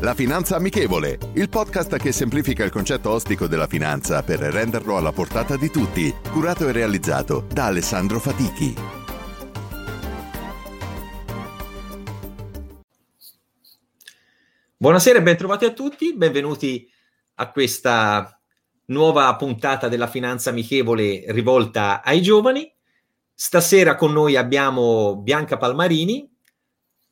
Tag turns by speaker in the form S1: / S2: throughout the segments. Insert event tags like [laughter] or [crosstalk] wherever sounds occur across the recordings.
S1: La Finanza Amichevole, il podcast che semplifica il concetto ostico della finanza per renderlo alla portata di tutti, curato e realizzato da Alessandro Fatichi.
S2: Buonasera e bentrovati a tutti, benvenuti a questa nuova puntata della Finanza Amichevole rivolta ai giovani. Stasera con noi abbiamo Bianca Palmarini,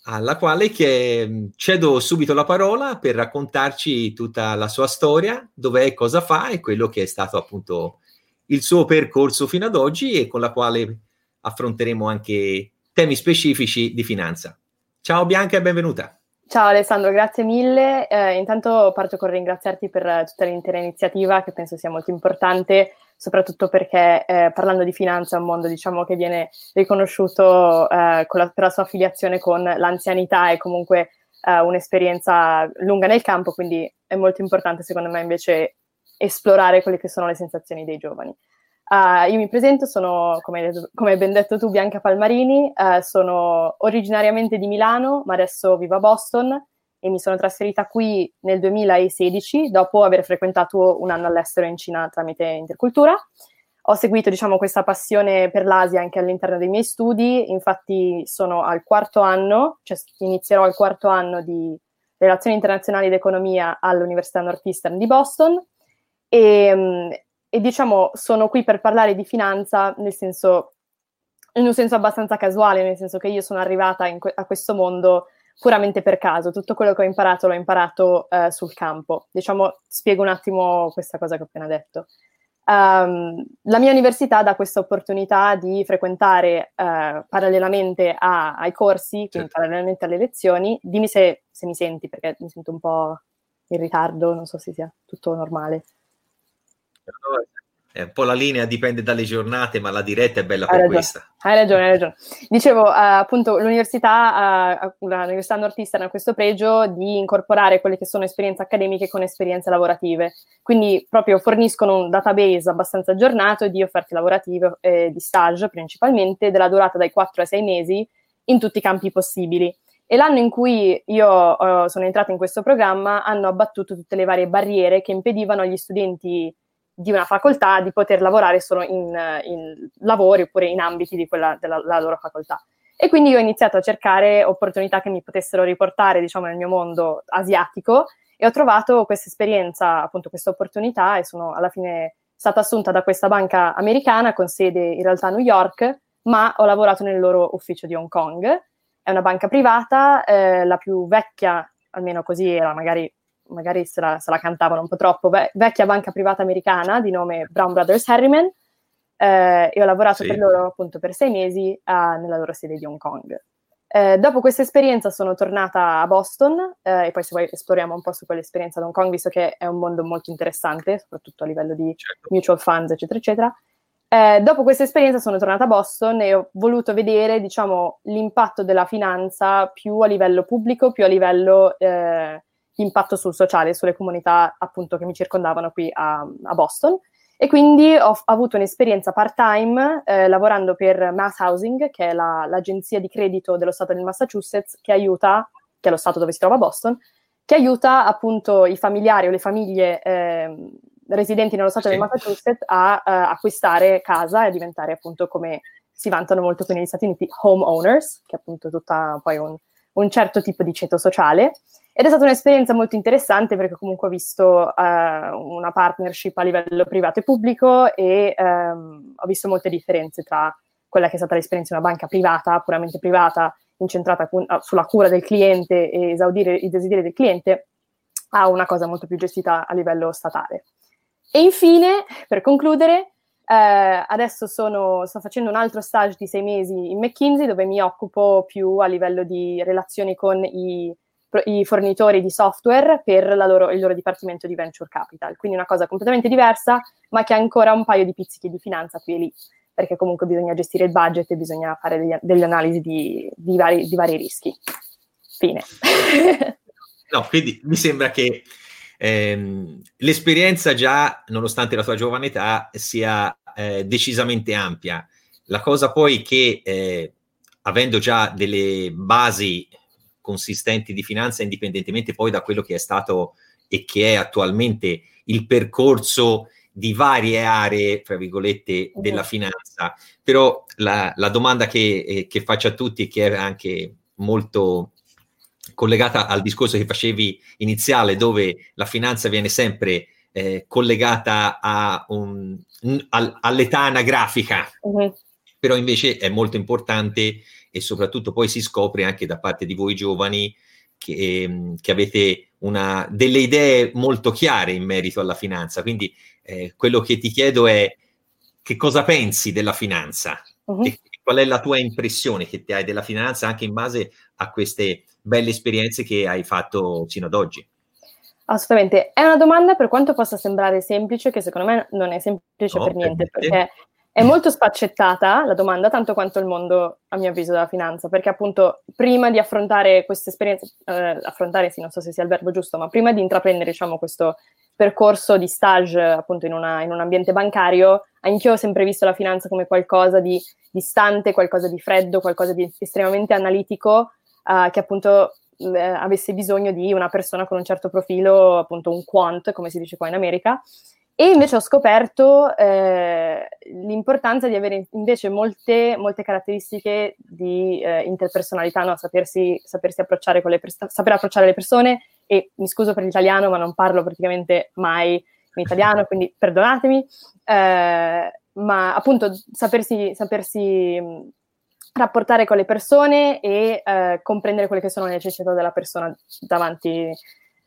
S2: alla quale che, cedo subito la parola per raccontarci tutta la sua storia, dov'è, cosa fa e quello che è stato appunto il suo percorso fino ad oggi e con la quale affronteremo anche temi specifici di finanza. Ciao Bianca e benvenuta.
S3: Ciao Alessandro, grazie mille. Eh, intanto parto con ringraziarti per tutta l'intera iniziativa che penso sia molto importante soprattutto perché eh, parlando di finanza è un mondo diciamo, che viene riconosciuto eh, la, per la sua affiliazione con l'anzianità e comunque eh, un'esperienza lunga nel campo, quindi è molto importante secondo me invece esplorare quelle che sono le sensazioni dei giovani. Uh, io mi presento, sono, come, come ben detto tu, Bianca Palmarini, uh, sono originariamente di Milano, ma adesso vivo a Boston e mi sono trasferita qui nel 2016 dopo aver frequentato un anno all'estero in Cina tramite intercultura. Ho seguito diciamo, questa passione per l'Asia anche all'interno dei miei studi, infatti sono al quarto anno, cioè inizierò il quarto anno di Relazioni internazionali ed economia all'Università Northeastern di Boston e, e diciamo sono qui per parlare di finanza nel senso, in un senso abbastanza casuale, nel senso che io sono arrivata que- a questo mondo puramente per caso, tutto quello che ho imparato l'ho imparato uh, sul campo. Diciamo, spiego un attimo questa cosa che ho appena detto. Um, la mia università dà questa opportunità di frequentare uh, parallelamente a, ai corsi, quindi certo. parallelamente alle lezioni. Dimmi se, se mi senti, perché mi sento un po' in ritardo, non so se sia tutto normale.
S2: Eh, un po' la linea dipende dalle giornate, ma la diretta è bella hai per
S3: ragione,
S2: questa.
S3: Hai ragione, hai ragione. Dicevo, uh, appunto, l'università, uh, l'Università Northeastern ha questo pregio di incorporare quelle che sono esperienze accademiche con esperienze lavorative. Quindi proprio forniscono un database abbastanza aggiornato di offerte lavorative e di stage principalmente, della durata dai 4 ai 6 mesi in tutti i campi possibili. E l'anno in cui io uh, sono entrata in questo programma hanno abbattuto tutte le varie barriere che impedivano agli studenti di una facoltà di poter lavorare solo in, in lavori oppure in ambiti di quella della loro facoltà. E quindi ho iniziato a cercare opportunità che mi potessero riportare, diciamo, nel mio mondo asiatico e ho trovato questa esperienza, appunto questa opportunità e sono alla fine stata assunta da questa banca americana con sede in realtà a New York, ma ho lavorato nel loro ufficio di Hong Kong. È una banca privata, eh, la più vecchia, almeno così era magari magari se la, se la cantavano un po' troppo, ve- vecchia banca privata americana di nome Brown Brothers Harriman, eh, e ho lavorato sì. per loro appunto per sei mesi uh, nella loro sede di Hong Kong. Eh, dopo questa esperienza sono tornata a Boston eh, e poi se vuoi esploriamo un po' su quell'esperienza ad Hong Kong, visto che è un mondo molto interessante, soprattutto a livello di certo. mutual funds, eccetera, eccetera. Eh, dopo questa esperienza sono tornata a Boston e ho voluto vedere, diciamo, l'impatto della finanza più a livello pubblico, più a livello eh, impatto sul sociale, sulle comunità appunto che mi circondavano qui a, a Boston. E quindi ho, ho avuto un'esperienza part-time eh, lavorando per Mass Housing, che è la, l'agenzia di credito dello Stato del Massachusetts, che aiuta, che è lo Stato dove si trova Boston, che aiuta appunto i familiari o le famiglie eh, residenti nello Stato sì. del Massachusetts a uh, acquistare casa e a diventare appunto come si vantano molto qui negli Stati Uniti homeowners, che è appunto tutta poi un, un certo tipo di ceto sociale. Ed è stata un'esperienza molto interessante perché comunque ho visto uh, una partnership a livello privato e pubblico e um, ho visto molte differenze tra quella che è stata l'esperienza di una banca privata, puramente privata, incentrata cu- sulla cura del cliente e esaudire i desideri del cliente, a una cosa molto più gestita a livello statale. E infine, per concludere, Eh, adesso sono, sto facendo un altro stage di sei mesi in McKinsey dove mi occupo più a livello di relazioni con i, i fornitori di software per loro, il loro dipartimento di venture capital. Quindi una cosa completamente diversa, ma che ha ancora un paio di pizzichi di finanza qui e lì, perché comunque bisogna gestire il budget e bisogna fare degli, delle analisi di, di, vari, di vari rischi. Fine. [laughs]
S2: no, quindi mi sembra che ehm, l'esperienza già, nonostante la tua giovane età, sia eh, decisamente ampia. La cosa poi che, eh, avendo già delle basi consistenti di finanza, indipendentemente poi da quello che è stato e che è attualmente il percorso di varie aree, tra virgolette, della finanza. Però la, la domanda che, eh, che faccio a tutti e che è anche molto collegata al discorso che facevi iniziale, dove la finanza viene sempre eh, collegata a un, al, all'età anagrafica, uh-huh. però invece è molto importante e soprattutto poi si scopre anche da parte di voi giovani che, ehm, che avete una, delle idee molto chiare in merito alla finanza. Quindi eh, quello che ti chiedo è che cosa pensi della finanza? Uh-huh. E qual è la tua impressione che ti hai della finanza anche in base a queste belle esperienze che hai fatto sino ad oggi?
S3: Assolutamente, è una domanda per quanto possa sembrare semplice, che secondo me non è semplice no, per niente, per perché è molto spaccettata la domanda, tanto quanto il mondo, a mio avviso, della finanza, perché appunto prima di affrontare questa esperienza, eh, affrontare sì, non so se sia il verbo giusto, ma prima di intraprendere, diciamo, questo percorso di stage appunto in, una, in un ambiente bancario, anch'io ho sempre visto la finanza come qualcosa di distante, qualcosa di freddo, qualcosa di estremamente analitico, uh, che appunto eh, avesse bisogno di una persona con un certo profilo, appunto un quant, come si dice qua in America. E invece ho scoperto eh, l'importanza di avere invece molte, molte caratteristiche di eh, interpersonalità, no? sapersi, sapersi approcciare con le pers- saper approcciare le persone. E mi scuso per l'italiano, ma non parlo praticamente mai in italiano, [laughs] quindi perdonatemi. Eh, ma appunto sapersi, sapersi rapportare con le persone e eh, comprendere quelle che sono le necessità della persona davanti,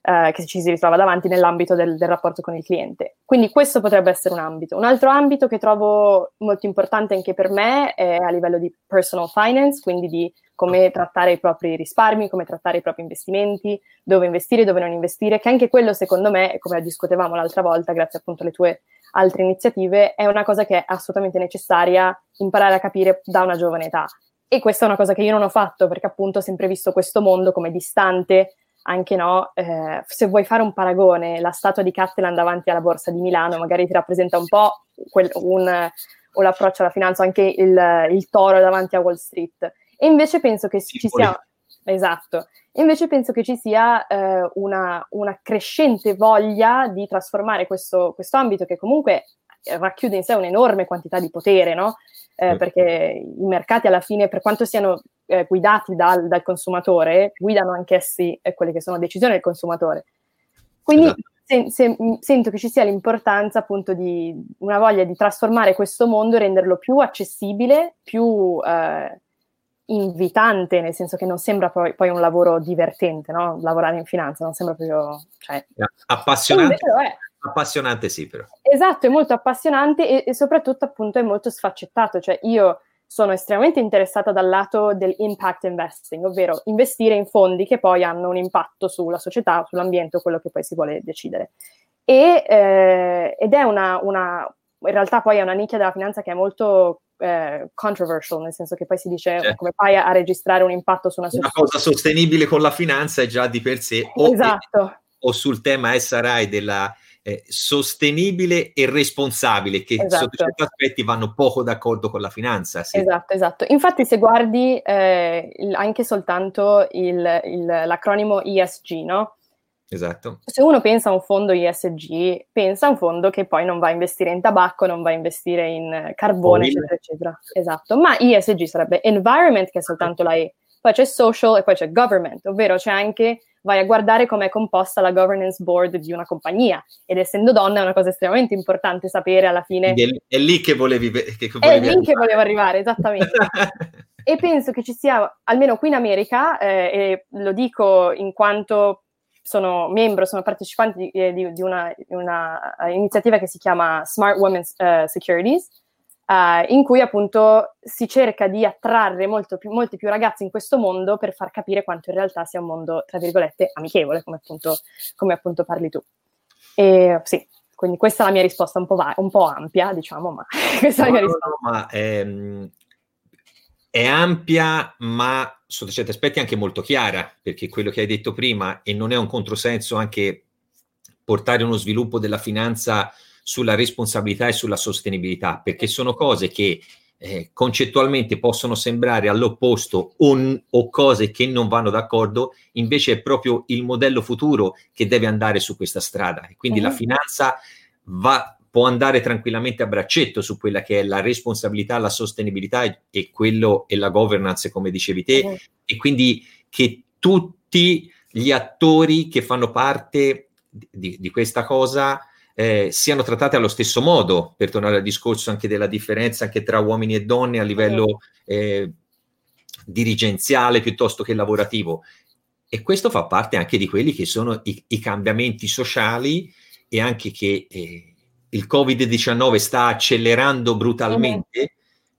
S3: eh, che ci si ritrova davanti nell'ambito del, del, rapporto con il cliente. Quindi questo potrebbe essere un ambito. Un altro ambito che trovo molto importante anche per me è a livello di personal finance, quindi di come trattare i propri risparmi, come trattare i propri investimenti, dove investire, dove non investire, che anche quello secondo me, come discutevamo l'altra volta, grazie appunto alle tue altre iniziative, è una cosa che è assolutamente necessaria imparare a capire da una giovane età. E questa è una cosa che io non ho fatto perché appunto ho sempre visto questo mondo come distante, anche no, eh, se vuoi fare un paragone, la statua di Cattelan davanti alla borsa di Milano magari ti rappresenta un po' quel, un, o l'approccio alla finanza, anche il, il, toro davanti a Wall Street. E invece penso che ci sia... Esatto. Invece penso che ci sia eh, una, una, crescente voglia di trasformare questo, questo, ambito che comunque racchiude in sé un'enorme quantità di potere, no? eh, perché i mercati alla fine, per quanto siano eh, guidati dal, dal, consumatore, guidano anch'essi eh, quelle che sono decisioni del consumatore. Quindi esatto. se, se, sento che ci sia l'importanza appunto di una voglia di trasformare questo mondo e renderlo più accessibile, più eh, invitante, nel senso che non sembra poi, poi, un lavoro divertente, no? Lavorare in finanza non sembra proprio... Cioè,
S2: appassionante. Appassionante sì, però.
S3: Esatto, è molto appassionante e, e, soprattutto appunto è molto sfaccettato, cioè io sono estremamente interessata dal lato dell'impact investing, ovvero investire in fondi che poi hanno un impatto sulla società, sull'ambiente o quello che poi si vuole decidere. E, eh, ed è una, una, in realtà poi è una nicchia della finanza che è molto eh, controversial, nel senso che poi si dice certo. come fai a, registrare un impatto su una
S2: società. Una cosa sostenibile con la finanza è già di per sé.
S3: O, esatto.
S2: o sul tema SRI della eh, sostenibile e responsabile, che esatto. sotto certi aspetti vanno poco d'accordo con la finanza.
S3: Sì. Esatto, esatto. Infatti se guardi eh, il, anche soltanto il, il, l'acronimo ESG, no?
S2: Esatto.
S3: Se uno pensa a un fondo ESG, pensa a un fondo che poi non va a investire in tabacco, non va a investire in carbone, Oil. eccetera, eccetera. Esatto. Ma ESG sarebbe environment, che è soltanto la E. Poi c'è social e poi c'è government, ovvero c'è anche vai a guardare come è composta la governance board di una compagnia ed essendo donna è una cosa estremamente importante sapere alla fine.
S2: È, è lì che volevi, che
S3: volevi È lì arrivare. che volevo arrivare, esattamente. [laughs] e penso che ci sia, almeno qui in America, eh, e lo dico in quanto sono membro, sono partecipanti di, eh, di, di una, una, iniziativa che si chiama Smart Women uh, Securities, uh, in cui appunto si cerca di attrarre più, molti più ragazzi in questo mondo per far capire quanto in realtà sia un mondo, tra virgolette, amichevole, come appunto, come appunto parli tu. E sì, quindi questa è la mia risposta un po', va- un po ampia, diciamo, ma [laughs] questa no, è la mia risposta.
S2: No, ma ehm, è ampia, ma sotto certi aspetti anche molto chiara, perché quello che hai detto prima, e non è un controsenso anche portare uno sviluppo della finanza sulla responsabilità e sulla sostenibilità, perché sono cose che eh, concettualmente possono sembrare all'opposto o, o, cose che non vanno d'accordo, invece è proprio il modello futuro che deve andare su questa strada. E quindi uh-huh. la mhm. finanza va, può andare tranquillamente a braccetto su quella che è la responsabilità, la sostenibilità e, quello e la governance, come dicevi te, uh-huh. e quindi che tutti gli attori che fanno parte di, di questa cosa eh, siano trattate allo stesso modo, per tornare al discorso anche della differenza anche tra uomini e donne a livello eh, dirigenziale piuttosto che lavorativo. E questo fa parte anche di quelli che sono i, i cambiamenti sociali e anche che eh, il Covid-19 sta accelerando brutalmente, mm-hmm.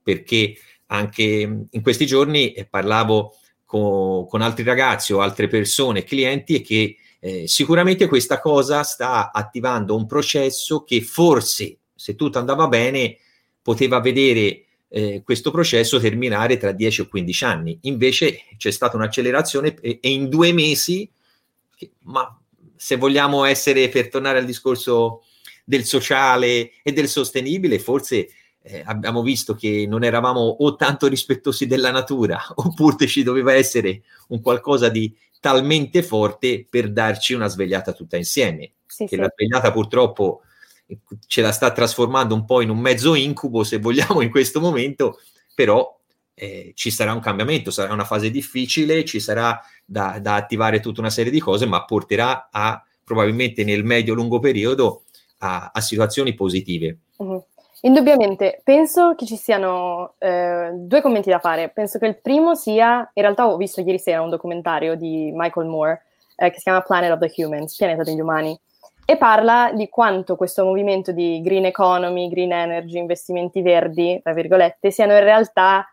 S2: perché anche in questi giorni eh, parlavo con, con altri ragazzi o altre persone, clienti, e che eh, sicuramente questa cosa sta attivando un processo che forse, se tutto andava bene, poteva vedere eh, questo processo terminare tra 10 o 15 anni. Invece c'è stata un'accelerazione e, e in due mesi, che, ma se vogliamo essere, per tornare al discorso del sociale e del sostenibile, forse eh, abbiamo visto che non eravamo o tanto rispettosi della natura, [laughs] oppure ci doveva essere un qualcosa di talmente forte per darci una svegliata tutta insieme. Sì, che sì. la svegliata purtroppo ce la sta trasformando un po' in un mezzo incubo, se vogliamo, in questo momento, però eh, ci sarà un cambiamento, sarà una fase difficile, ci sarà da, da, attivare tutta una serie di cose, ma porterà a probabilmente nel medio-lungo periodo a, a situazioni positive.
S3: Uh-huh. Indubbiamente, penso che ci siano eh, due commenti da fare. Penso che il primo sia, in realtà ho visto ieri sera un documentario di Michael Moore eh, che si chiama Planet of the Humans, Pianeta degli Umani, e parla di quanto questo movimento di green economy, green energy, investimenti verdi, tra virgolette, siano in realtà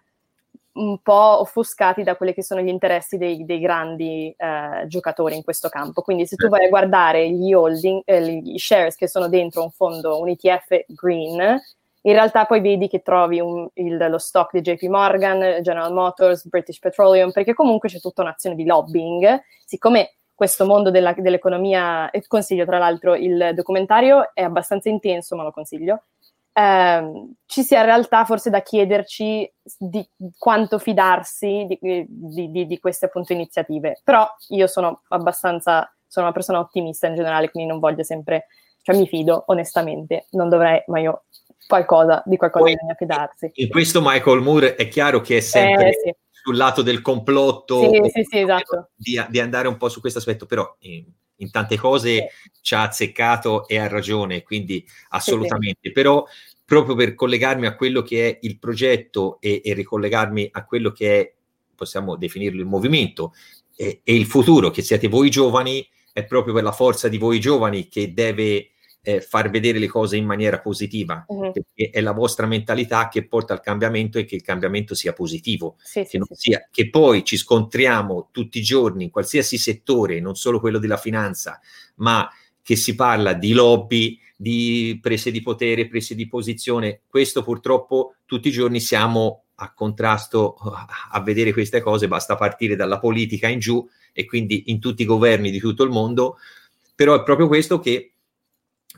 S3: un po' offuscati da quelli che sono gli interessi dei, dei grandi eh, giocatori in questo campo. Quindi se tu vai a guardare gli holding, eh, gli shares che sono dentro un fondo, un ETF green, in realtà poi vedi che trovi un, il, lo stock di JP Morgan, General Motors, British Petroleum, perché comunque c'è tutta un'azione di lobbying. Siccome questo mondo della, dell'economia, e consiglio tra l'altro il documentario, è abbastanza intenso, ma lo consiglio, eh, ci sia in realtà forse da chiederci di quanto fidarsi di, di, di, di, queste appunto iniziative. Però io sono abbastanza, sono una persona ottimista in generale, quindi non voglio sempre, cioè mi fido onestamente, non dovrei, ma io qualcosa, di qualcosa Poi, bisogna fidarsi.
S2: In questo Michael Moore è chiaro che è sempre eh, sì. sul lato del complotto,
S3: sì, sì, sì, esatto.
S2: di, di, andare un po' su questo aspetto, però in, in tante cose ci ha azzeccato e ha ragione, quindi assolutamente. Però proprio per collegarmi a quello che è il progetto e, e ricollegarmi a quello che è, possiamo definirlo il movimento e, e il futuro, che siete voi giovani, è proprio per la forza di voi giovani che deve eh, far vedere le cose in maniera positiva, uh-huh. perché è la vostra mentalità che porta al cambiamento e che il cambiamento sia positivo, sì, che, sì, sia, sì. che poi ci scontriamo tutti i giorni in qualsiasi settore, non solo quello della finanza, ma che si parla di lobby, di prese di potere, prese di posizione. Questo purtroppo tutti i giorni siamo a contrasto a vedere queste cose, basta partire dalla politica in giù e quindi in tutti i governi di tutto il mondo, però è proprio questo che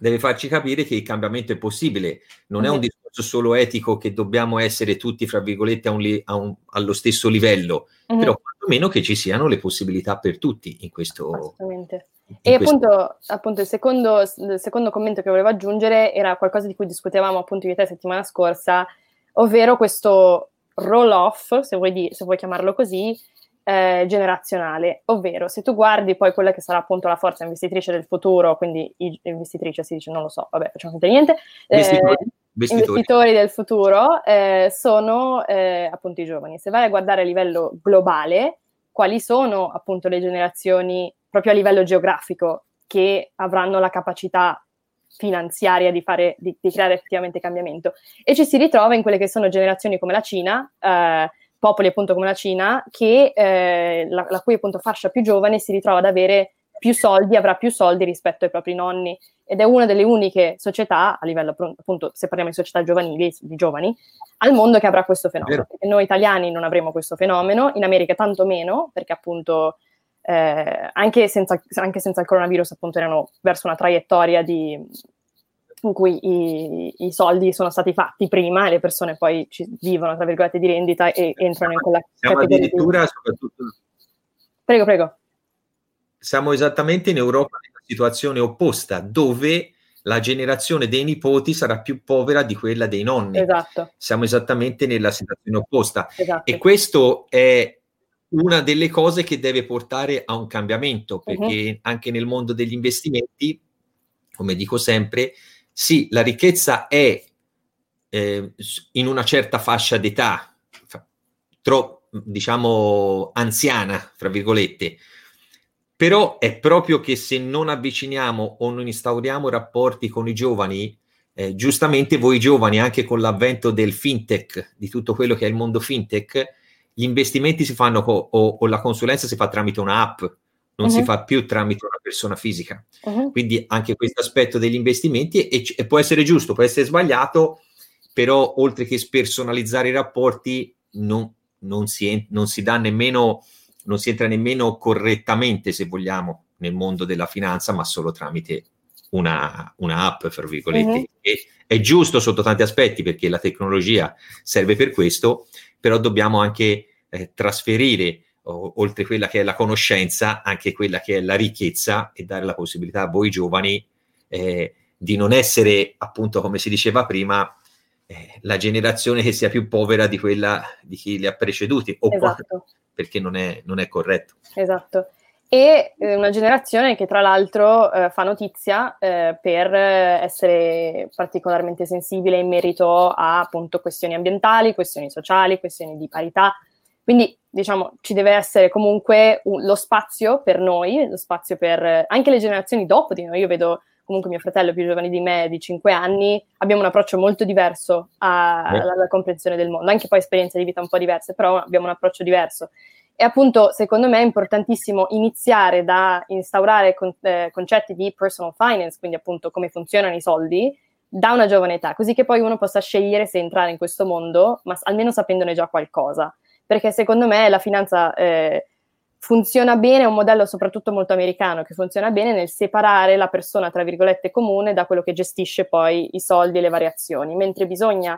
S2: deve farci capire che il cambiamento è possibile, non è un discorso solo etico che dobbiamo essere tutti, fra virgolette, a un li- a un, allo stesso livello, uh-huh. però quantomeno che ci siano le possibilità per tutti in questo.
S3: Assolutamente. In e questo... Appunto, appunto il, secondo, il, secondo, commento che volevo aggiungere era qualcosa di cui discutevamo appunto io e te settimana scorsa, ovvero questo roll-off, se vuoi, di, se vuoi chiamarlo così, eh, generazionale, ovvero se tu guardi poi quella che sarà appunto la forza investitrice del futuro, quindi investitrice si dice, non lo so, vabbè, facciamo finta niente, eh, investitori, investitori. del futuro eh, sono eh, appunto i giovani. Se vai a guardare a livello globale, quali sono appunto le generazioni proprio a livello geografico che avranno la capacità finanziaria di, fare, di, di, creare effettivamente cambiamento. E ci si ritrova in quelle che sono generazioni come la Cina, eh, popoli appunto come la Cina, che, eh, la, la, cui appunto fascia più giovane si ritrova ad avere più soldi, avrà più soldi rispetto ai propri nonni. Ed è una delle uniche società, a livello appunto, se parliamo di società giovanili, di giovani, al mondo che avrà questo fenomeno. Perché noi italiani non avremo questo fenomeno, in America tanto meno, perché appunto eh, anche, senza, anche, senza, il coronavirus appunto erano verso una traiettoria di, in cui i, i, soldi sono stati fatti prima e le persone poi ci vivono, tra virgolette, di rendita e entrano in quella
S2: Siamo addirittura, di... soprattutto...
S3: Prego, prego.
S2: Siamo esattamente in Europa nella situazione opposta, dove la generazione dei nipoti sarà più povera di quella dei nonni.
S3: Esatto.
S2: Siamo esattamente nella situazione opposta. Esatto. E questo è una delle cose che deve portare a un cambiamento, perché uh-huh. anche nel mondo degli investimenti, come dico sempre, sì, la ricchezza è eh, in una certa fascia d'età, tro, diciamo anziana, fra virgolette, però è proprio che se non avviciniamo o non instauriamo rapporti con i giovani, eh, giustamente voi giovani, anche con l'avvento del fintech, di tutto quello che è il mondo fintech, gli investimenti si fanno co- o, o, la consulenza si fa tramite un'app, non uh-huh. si fa più tramite una persona fisica. Uh-huh. Quindi anche questo aspetto degli investimenti e, e, può essere giusto, può essere sbagliato, però oltre che spersonalizzare i rapporti non, non, si, non si dà nemmeno, non si entra nemmeno correttamente, se vogliamo, nel mondo della finanza, ma solo tramite una, una app, fra virgolette. Uh-huh. E è giusto sotto tanti aspetti perché la tecnologia serve per questo, però dobbiamo anche eh, trasferire o, oltre quella che è la conoscenza, anche quella che è la ricchezza e dare la possibilità a voi giovani eh, di non essere, appunto, come si diceva prima, eh, la generazione che sia più povera di quella di chi li ha preceduti, o esatto. perché non è, non è corretto.
S3: Esatto e eh, una generazione che tra l'altro eh, fa notizia eh, per essere particolarmente sensibile in merito a appunto questioni ambientali, questioni sociali, questioni di parità. Quindi diciamo ci deve essere comunque un, lo spazio per noi, lo spazio per anche le generazioni dopo di noi. Io vedo comunque mio fratello più giovane di me, di 5 anni, abbiamo un approccio molto diverso alla, alla comprensione del mondo, anche poi esperienze di vita un po' diverse, però abbiamo un approccio diverso. E appunto, secondo me è importantissimo iniziare da instaurare con, eh, concetti di personal finance, quindi appunto come funzionano i soldi, da una giovane età, così che poi uno possa scegliere se entrare in questo mondo, ma almeno sapendone già qualcosa. Perché secondo me la finanza eh, funziona bene, è un modello soprattutto molto americano, che funziona bene nel separare la persona, tra virgolette, comune da quello che gestisce poi i soldi e le variazioni, mentre bisogna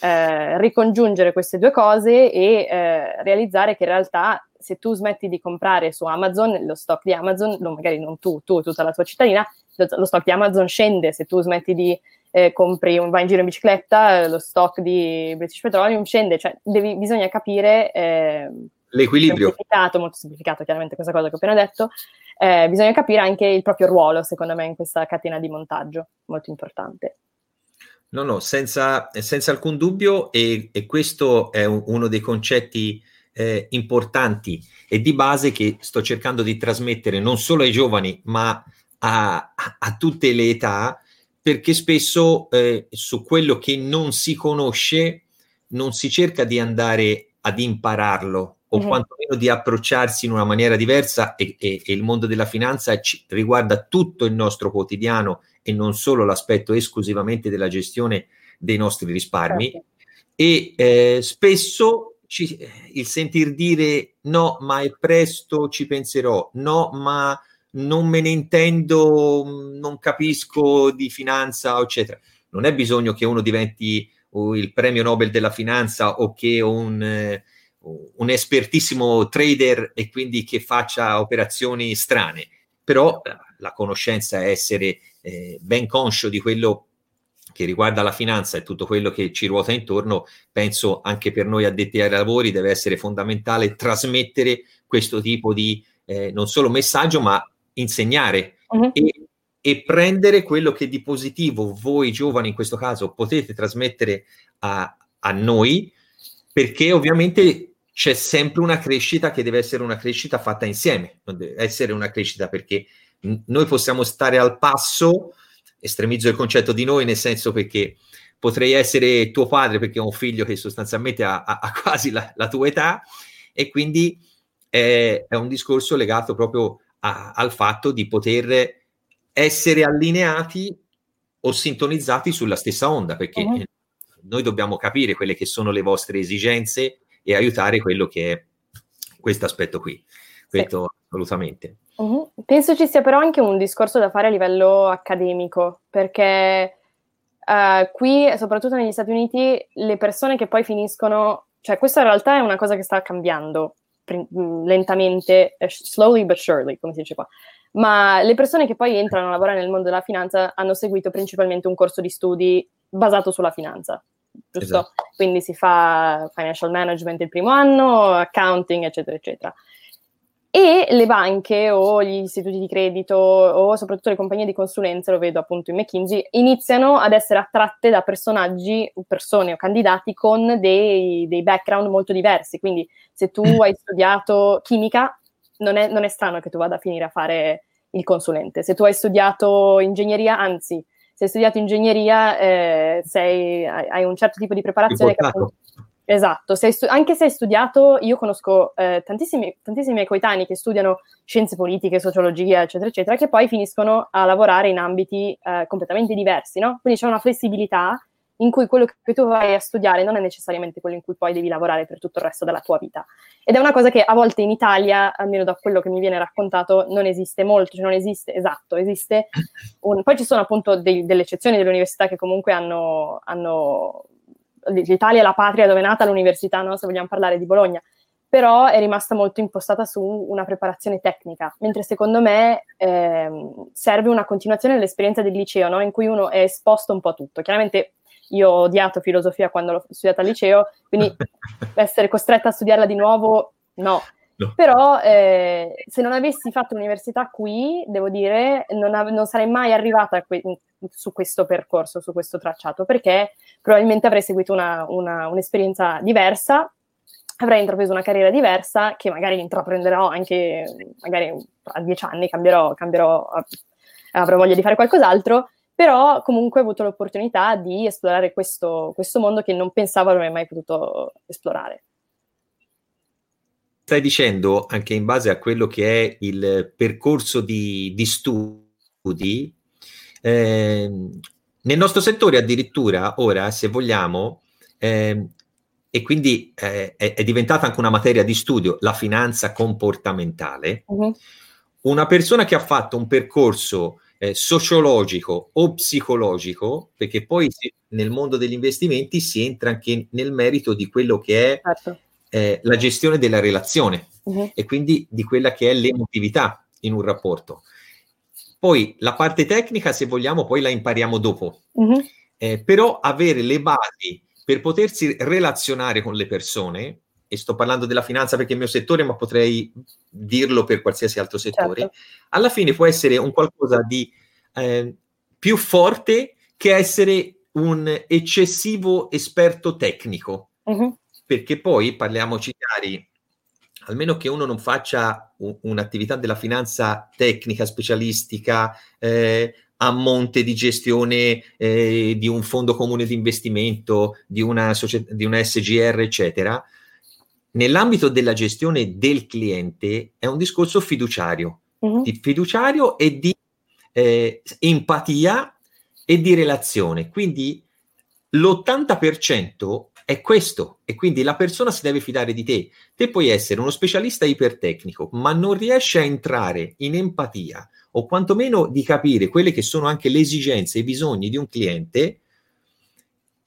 S3: eh, ricongiungere queste due cose e eh, realizzare che in realtà se tu smetti di comprare su Amazon, lo stock di Amazon, no, magari non tu, tu, tutta la tua cittadina, lo, lo stock di Amazon scende, se tu smetti di eh, compri un, vai in giro in bicicletta, lo stock di British Petroleum scende, cioè devi, bisogna capire eh,
S2: l'equilibrio.
S3: Semplificato, molto semplificato chiaramente questa cosa che ho appena detto, eh, bisogna capire anche il proprio ruolo, secondo me, in questa catena di montaggio, molto importante.
S2: No, no, senza, senza alcun dubbio e, e, questo è un, uno dei concetti eh, importanti e di base che sto cercando di trasmettere non solo ai giovani ma a, a tutte le età perché spesso eh, su quello che non si conosce non si cerca di andare ad impararlo o mm-hmm. quantomeno di approcciarsi in una maniera diversa e, e, e il mondo della finanza ci, riguarda tutto il nostro quotidiano e non solo l'aspetto esclusivamente della gestione dei nostri risparmi certo. e eh, spesso ci, il sentir dire no ma è presto ci penserò no ma non me ne intendo non capisco di finanza eccetera. Non è bisogno che uno diventi uh, il premio Nobel della finanza o che un, eh, un espertissimo trader e quindi che faccia operazioni strane. Però la conoscenza è essere eh, ben conscio di quello che riguarda la finanza e tutto quello che ci ruota intorno, penso anche per noi addetti ai lavori deve essere fondamentale trasmettere questo tipo di eh, non solo messaggio, ma insegnare uh-huh. e, e, prendere quello che di positivo voi giovani in questo caso potete trasmettere a, a noi, perché ovviamente c'è sempre una crescita che deve essere una crescita fatta insieme, non deve essere una crescita perché noi possiamo stare al passo, estremizzo il concetto di noi, nel senso perché potrei essere tuo padre perché ho un figlio che sostanzialmente ha, ha, ha quasi la, la, tua età e quindi è, è un discorso legato proprio a, al fatto di poter essere allineati o sintonizzati sulla stessa onda, perché uh-huh. noi dobbiamo capire quelle che sono le vostre esigenze e aiutare quello che è questo aspetto qui. Questo sì. assolutamente.
S3: Uh-huh. Penso ci sia però anche un discorso da fare a livello accademico, perché uh, qui, soprattutto negli Stati Uniti, le persone che poi finiscono, cioè questa in realtà è una cosa che sta cambiando lentamente, eh, slowly but surely, come si dice qua. Ma le persone che poi entrano a lavorare nel mondo della finanza hanno seguito principalmente un corso di studi basato sulla finanza, giusto? Esatto. Quindi si fa financial management il primo anno, accounting, eccetera, eccetera e le banche o gli istituti di credito o soprattutto le compagnie di consulenza, lo vedo appunto in McKinsey, iniziano ad essere attratte da personaggi, persone o candidati con dei, dei background molto diversi. Quindi se tu hai studiato chimica, non è, non è strano che tu vada a finire a fare il consulente. Se tu hai studiato ingegneria, anzi, se hai studiato ingegneria, eh, sei, hai un certo tipo di preparazione che Esatto, se stu- anche se hai studiato, io conosco eh, tantissimi, tantissimi miei coetanei che studiano scienze politiche, sociologia, eccetera, eccetera, che poi finiscono a lavorare in ambiti eh, completamente diversi, no? Quindi c'è una flessibilità in cui quello che tu vai a studiare non è necessariamente quello in cui poi devi lavorare per tutto il resto della tua vita. Ed è una cosa che a volte in Italia, almeno da quello che mi viene raccontato, non esiste molto, cioè non esiste, esatto, esiste un... Poi ci sono appunto dei, delle eccezioni delle università che comunque hanno, hanno l'Italia è la patria dove è nata l'università, no? se vogliamo parlare di Bologna, però è rimasta molto impostata su una preparazione tecnica, mentre secondo me ehm, serve una continuazione dell'esperienza del liceo, no? in cui uno è esposto un po' a tutto. Chiaramente io ho odiato filosofia quando l'ho studiata al liceo, quindi [laughs] essere costretta a studiarla di nuovo, no. Però eh, se non avessi fatto l'università qui, devo dire, non, av- non sarei mai arrivata que- su questo percorso, su questo tracciato, perché probabilmente avrei seguito una, una, un'esperienza diversa, avrei intrapreso una carriera diversa, che magari intraprenderò anche, magari tra dieci anni cambierò, cambierò avrò voglia di fare qualcos'altro, però comunque ho avuto l'opportunità di esplorare questo, questo mondo che non pensavo avrei mai potuto esplorare
S2: stai dicendo, anche in base a quello che è il percorso di, di studi, eh, nel nostro settore addirittura ora, se vogliamo, eh, e quindi eh, è, è, diventata anche una materia di studio, la finanza comportamentale, uh-huh. una persona che ha fatto un percorso eh, sociologico o psicologico, perché poi nel mondo degli investimenti si entra anche nel merito di quello che è certo eh, la gestione della relazione uh-huh. e quindi di quella che è l'emotività in un rapporto. Poi la parte tecnica, se vogliamo, poi la impariamo dopo. Uh-huh. Eh, però avere le basi per potersi relazionare con le persone, e sto parlando della finanza perché è il mio settore, ma potrei dirlo per qualsiasi altro settore, certo. alla fine può essere un qualcosa di eh, più forte che essere un eccessivo esperto tecnico. Uh-huh perché poi parliamoci chiari, almeno che uno non faccia un, un'attività della finanza tecnica, specialistica, eh, a monte di gestione eh, di un fondo comune di investimento, di una, società, di una SGR, eccetera, nell'ambito della gestione del cliente è un discorso fiduciario, uh-huh. di fiduciario e di eh, empatia e di relazione. Quindi l'80% è questo e quindi la persona si deve fidare di te. Te puoi essere uno specialista ipertecnico, ma non riesci a entrare in empatia o quantomeno di capire quelle che sono anche le esigenze e i bisogni di un cliente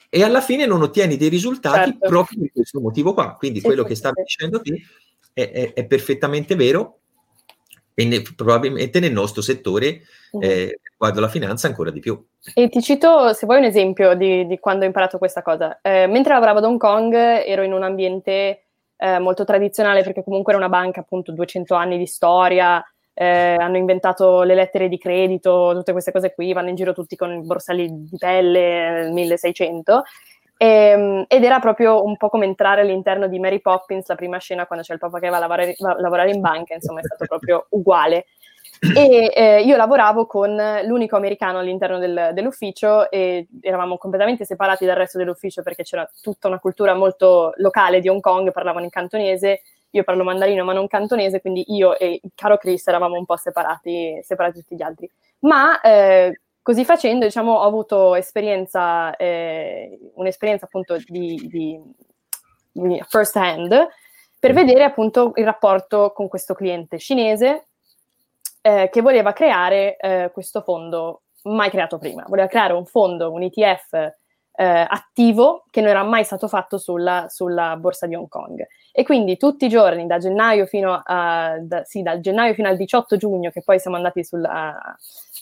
S2: e alla fine non ottieni dei risultati certo. proprio per questo motivo qua. Quindi quello sì, che stavi dicendo te è, è, è perfettamente vero e ne, probabilmente nel nostro settore eh, riguardo la finanza ancora di più.
S3: E ti cito, se vuoi, un esempio di, di quando ho imparato questa cosa. Eh, mentre lavoravo ad Hong Kong ero in un ambiente eh, molto tradizionale perché comunque era una banca, appunto, 200 anni di storia, eh, hanno inventato le lettere di credito, tutte queste cose qui, vanno in giro tutti con i borsali di pelle 1600 E, ehm, ed era proprio un po' come entrare all'interno di Mary Poppins, la prima scena quando c'è il papà che va a lavorare, va a lavorare in banca, insomma è stato proprio [laughs] uguale. E eh, io lavoravo con l'unico americano all'interno del, dell'ufficio e eravamo completamente separati dal resto dell'ufficio perché c'era tutta una cultura molto locale di Hong Kong, parlavano in cantonese, io parlo mandarino ma non cantonese, quindi io e il caro Chris eravamo un po' separati, separati tutti gli altri. Ma eh, così facendo, diciamo, ho avuto esperienza, eh, un'esperienza appunto di, di, di first hand per vedere appunto il rapporto con questo cliente cinese eh, che voleva creare eh, questo fondo mai creato prima. Voleva creare un fondo, un ETF eh, attivo che non era mai stato fatto sulla, sulla, borsa di Hong Kong. E quindi tutti i giorni, da gennaio fino a, da, sì, dal gennaio fino al 18 giugno, che poi siamo andati sul, a,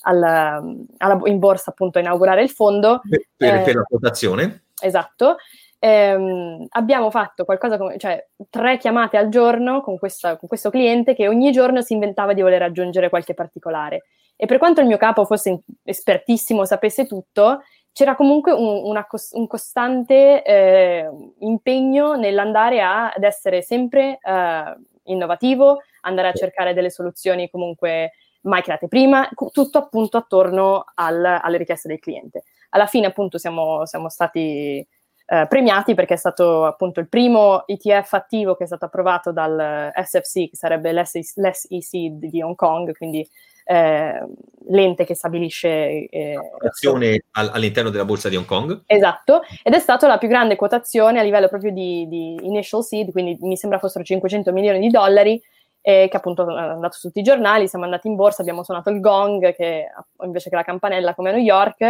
S3: alla, alla, in borsa appunto a inaugurare il fondo.
S2: Per, per la quotazione.
S3: Esatto ehm, abbiamo fatto qualcosa come, cioè, tre chiamate al giorno con, questa, con questo cliente che ogni giorno si inventava di voler aggiungere qualche particolare. E per quanto il mio capo fosse espertissimo, sapesse tutto, c'era comunque un, una, un costante eh, impegno nell'andare a, ad essere sempre eh, innovativo, andare a cercare delle soluzioni comunque mai create prima, tutto appunto attorno al, alle richieste del cliente. Alla fine appunto siamo, siamo stati eh, premiati perché è stato appunto il primo ETF attivo che è stato approvato dal SFC, che sarebbe l'SEC di Hong Kong, quindi eh, l'ente che stabilisce
S2: eh, quotazione all'interno della borsa di Hong Kong.
S3: Esatto, ed è stata la più grande quotazione a livello proprio di, di initial seed, quindi mi sembra fossero 500 milioni di dollari, eh, che appunto è andato su tutti i giornali, siamo andati in borsa, abbiamo suonato il gong che, invece che la campanella come a New York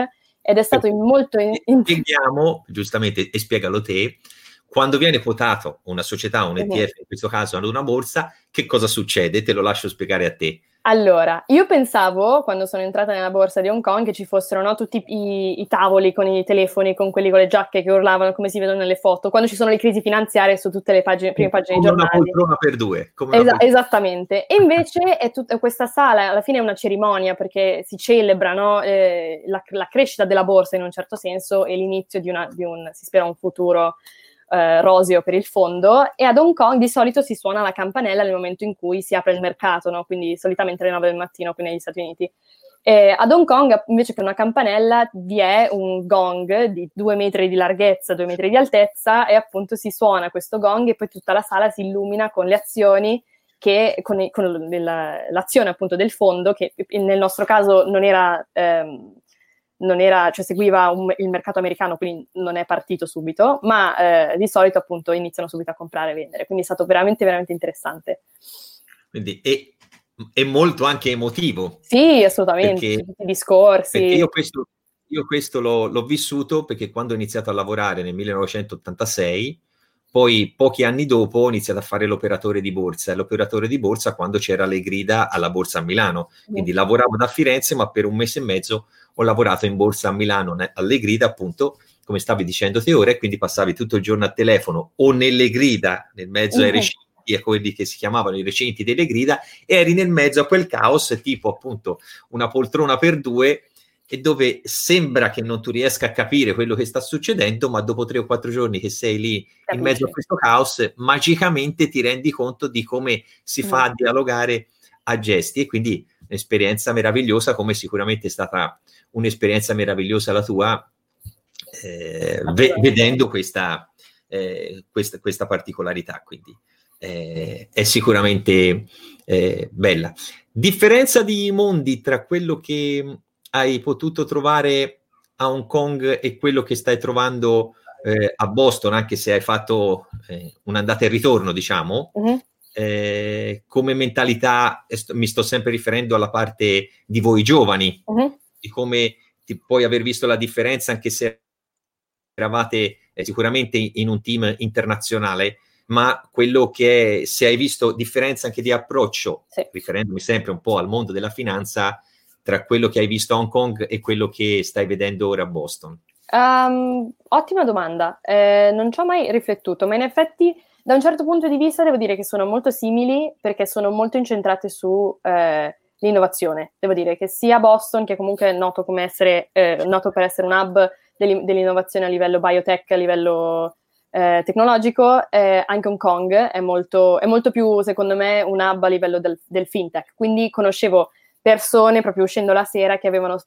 S3: ed è stato molto... In.
S2: Spieghiamo, giustamente, e spiegalo te, quando viene quotato una società, un ETF, uh-huh. in questo caso ad una borsa, che cosa succede? Te lo lascio spiegare a te.
S3: Allora, io pensavo, quando sono entrata nella borsa di Hong Kong, che ci fossero no, tutti i, i, tavoli con i telefoni, con quelli con le giacche che urlavano, come si vedono nelle foto, quando ci sono le crisi finanziarie su tutte le pagine, prime pagine dei giornali.
S2: Come una poltrona per due.
S3: Esa-. Esattamente. E invece è tutta questa sala, alla fine è una cerimonia, perché si celebra no, eh, la, la, crescita della borsa in un certo senso e l'inizio di, una, di un, si spera, un futuro eh, roseo per il fondo e ad Hong Kong di solito si suona la campanella nel momento in cui si apre il mercato, no? quindi solitamente alle 9 del mattino qui negli Stati Uniti. E ad Hong Kong invece per una campanella vi è un gong di due metri di larghezza, due metri di altezza e appunto si suona questo gong e poi tutta la sala si illumina con le azioni che con, con l'azione appunto del fondo che nel nostro caso non era ehm, non era, cioè seguiva un, il mercato americano, quindi non è partito subito, ma eh, di solito appunto iniziano subito a comprare e vendere, quindi è stato veramente, veramente interessante.
S2: Quindi è, è molto anche emotivo.
S3: Sì, assolutamente, perché, tutti i discorsi.
S2: Io questo, io questo l'ho, l'ho vissuto perché quando ho iniziato a lavorare nel 1986 poi pochi anni dopo ho iniziato a fare l'operatore di borsa, l'operatore di borsa quando c'era le grida alla borsa a Milano, quindi lavoravo da Firenze ma per un mese e mezzo ho lavorato in borsa a Milano alle grida appunto come stavi dicendo te ora e quindi passavi tutto il giorno a telefono o nelle grida nel mezzo ai recinti a quelli che si chiamavano i recinti delle grida e eri nel mezzo a quel caos tipo appunto una poltrona per due e dove sembra che non tu riesca a capire quello che sta succedendo, ma dopo tre o quattro giorni che sei lì Capisci. in mezzo a questo caos, magicamente ti rendi conto di come si fa a mm. dialogare a gesti e quindi un'esperienza meravigliosa, come sicuramente è stata un'esperienza meravigliosa la tua, eh, ve- vedendo questa, eh, questa, questa, particolarità. Quindi eh, è sicuramente eh, bella. Differenza di mondi tra quello che hai potuto trovare a Hong Kong e quello che stai trovando eh, a Boston, anche se hai fatto eh, un'andata e ritorno, diciamo, uh-huh. come mentalità, mi sto sempre riferendo alla parte di voi giovani, uh-huh. Di come ti puoi aver visto la differenza, anche se eravate eh, sicuramente in un team internazionale, ma quello che è, se hai visto differenza anche di approccio, sì. riferendomi sempre un po' al mondo della finanza, tra quello che hai visto a Hong Kong e quello che stai vedendo ora a Boston?
S3: Um, ottima domanda, eh, non ci ho mai riflettuto, ma in effetti da un certo punto di vista devo dire che sono molto simili perché sono molto incentrate sull'innovazione. Eh, devo dire che sia Boston, che comunque è noto, essere, eh, noto per essere un hub dell'innovazione a livello biotech, a livello eh, tecnologico, eh, anche Hong Kong è molto, è molto, più, secondo me, un hub a livello del, del, fintech. Quindi conoscevo persone proprio uscendo la sera che avevano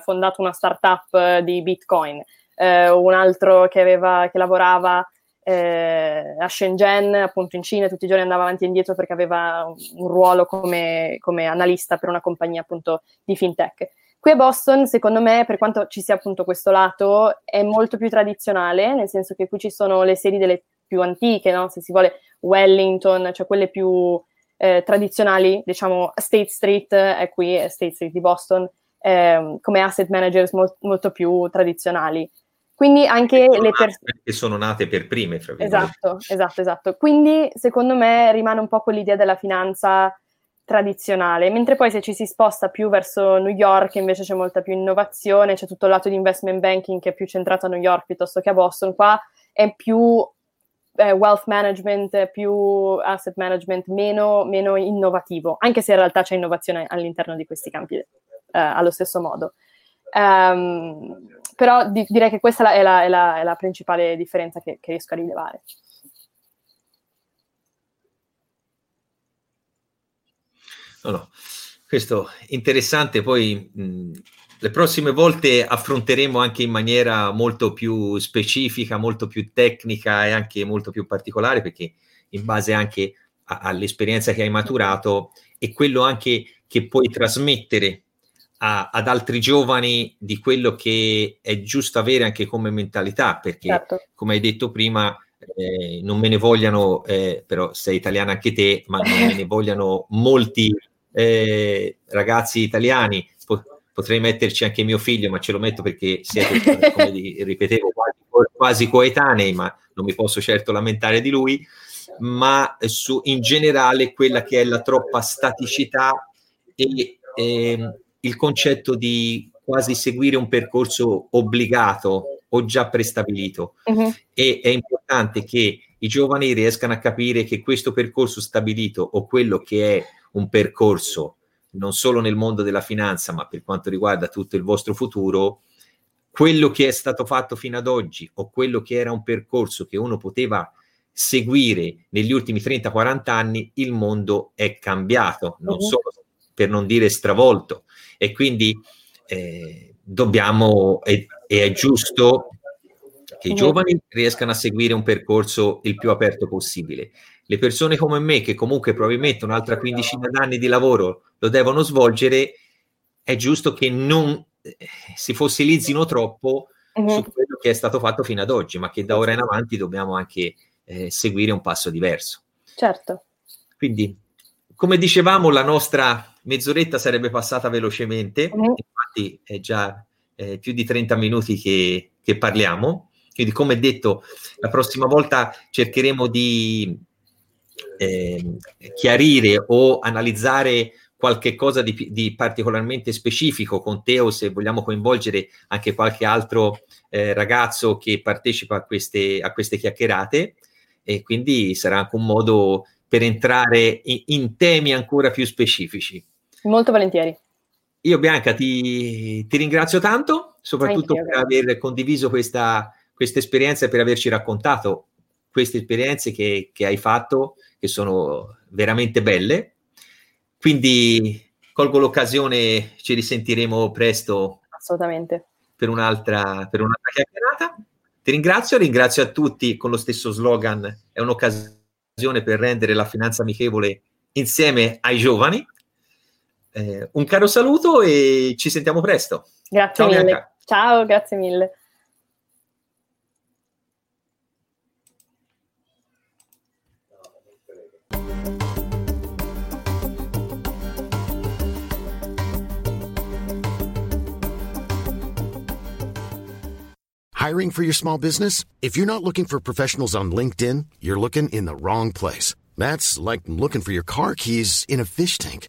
S3: fondato una startup eh, di Bitcoin, eh, un altro che, aveva, che lavorava eh, a Shenzhen, appunto in Cina, tutti i giorni andava avanti e indietro perché aveva un, ruolo come, come, analista per una compagnia appunto di fintech. Qui a Boston, secondo me, per quanto ci sia appunto questo lato, è molto più tradizionale, nel senso che qui ci sono le sedi delle più antiche, no? se si vuole Wellington, cioè quelle più eh, tradizionali, diciamo State Street è qui, è State Street di Boston, eh, come asset managers mo- molto più tradizionali. Quindi anche le
S2: persone... Che sono nate per prime, fra
S3: Esatto, esatto, esatto. Quindi secondo me rimane un po' quell'idea della finanza tradizionale, mentre poi se ci si sposta più verso New York invece c'è molta più innovazione, c'è tutto il lato di investment banking che è più centrato a New York piuttosto che a Boston, qua è più eh, wealth management, più asset management, meno, meno, innovativo, anche se in realtà c'è innovazione all'interno di questi campi eh, allo stesso modo. Um, però di- direi che questa è la, è la, è la principale differenza che, che riesco a rilevare.
S2: No, no. Questo interessante, poi mh, le prossime volte affronteremo anche in maniera molto più specifica, molto più tecnica e anche molto più particolare, perché in base anche a, all'esperienza che hai maturato e quello anche che puoi trasmettere a, ad altri giovani di quello che è giusto avere anche come mentalità, perché certo. come hai detto prima, eh, non me ne vogliano, eh, però sei italiana anche te, ma non me ne [laughs] vogliano molti eh, ragazzi italiani, potrei metterci anche mio figlio, ma ce lo metto perché siete, [laughs] come ripetevo, quasi, quasi, coetanei, ma non mi posso certo lamentare di lui, ma su, in generale quella che è la troppa staticità e eh, il concetto di quasi seguire un percorso obbligato o già prestabilito. Uh-huh. E è importante che i giovani riescano a capire che questo percorso stabilito o quello che è un percorso non solo nel mondo della finanza, ma per quanto riguarda tutto il vostro futuro, quello che è stato fatto fino ad oggi o quello che era un percorso che uno poteva seguire negli ultimi 30-40 anni, il mondo è cambiato, non uh-huh. solo per non dire stravolto. E quindi eh, dobbiamo, e, e è giusto che i giovani riescano a seguire un percorso il più aperto possibile. Le persone come me, che comunque probabilmente un'altra quindicina d'anni di lavoro lo devono svolgere, è giusto che non eh, si fossilizzino troppo uh-huh. su quello che è stato fatto fino ad oggi, ma che da ora in avanti dobbiamo anche eh, seguire un passo diverso.
S3: Certo.
S2: Quindi, come dicevamo, la nostra mezz'oretta sarebbe passata velocemente, uh-huh. infatti è già eh, più di 30 minuti che, che parliamo. Quindi, come detto, la prossima volta cercheremo di eh, chiarire o analizzare qualche cosa di, di, particolarmente specifico con te o se vogliamo coinvolgere anche qualche altro eh, ragazzo che partecipa a queste, a queste chiacchierate e quindi sarà anche un modo per entrare in, in temi ancora più specifici.
S3: Molto volentieri.
S2: Io Bianca ti, ti ringrazio tanto, soprattutto per aver condiviso questa, questa esperienza e per averci raccontato queste esperienze che, che hai fatto, che sono veramente belle. Quindi colgo l'occasione, ci risentiremo presto.
S3: Assolutamente.
S2: Per un'altra, per un'altra chiacchierata. Ti ringrazio, ringrazio a tutti con lo stesso slogan, è un'occasione per rendere la finanza amichevole insieme ai giovani. Eh, un caro saluto e ci sentiamo presto.
S3: Grazie Ciao, mille. Bianca. Ciao, grazie mille.
S4: Hiring for your small business? If you're not looking for professionals on LinkedIn, you're looking in the wrong place. That's like looking for your car keys in a fish tank.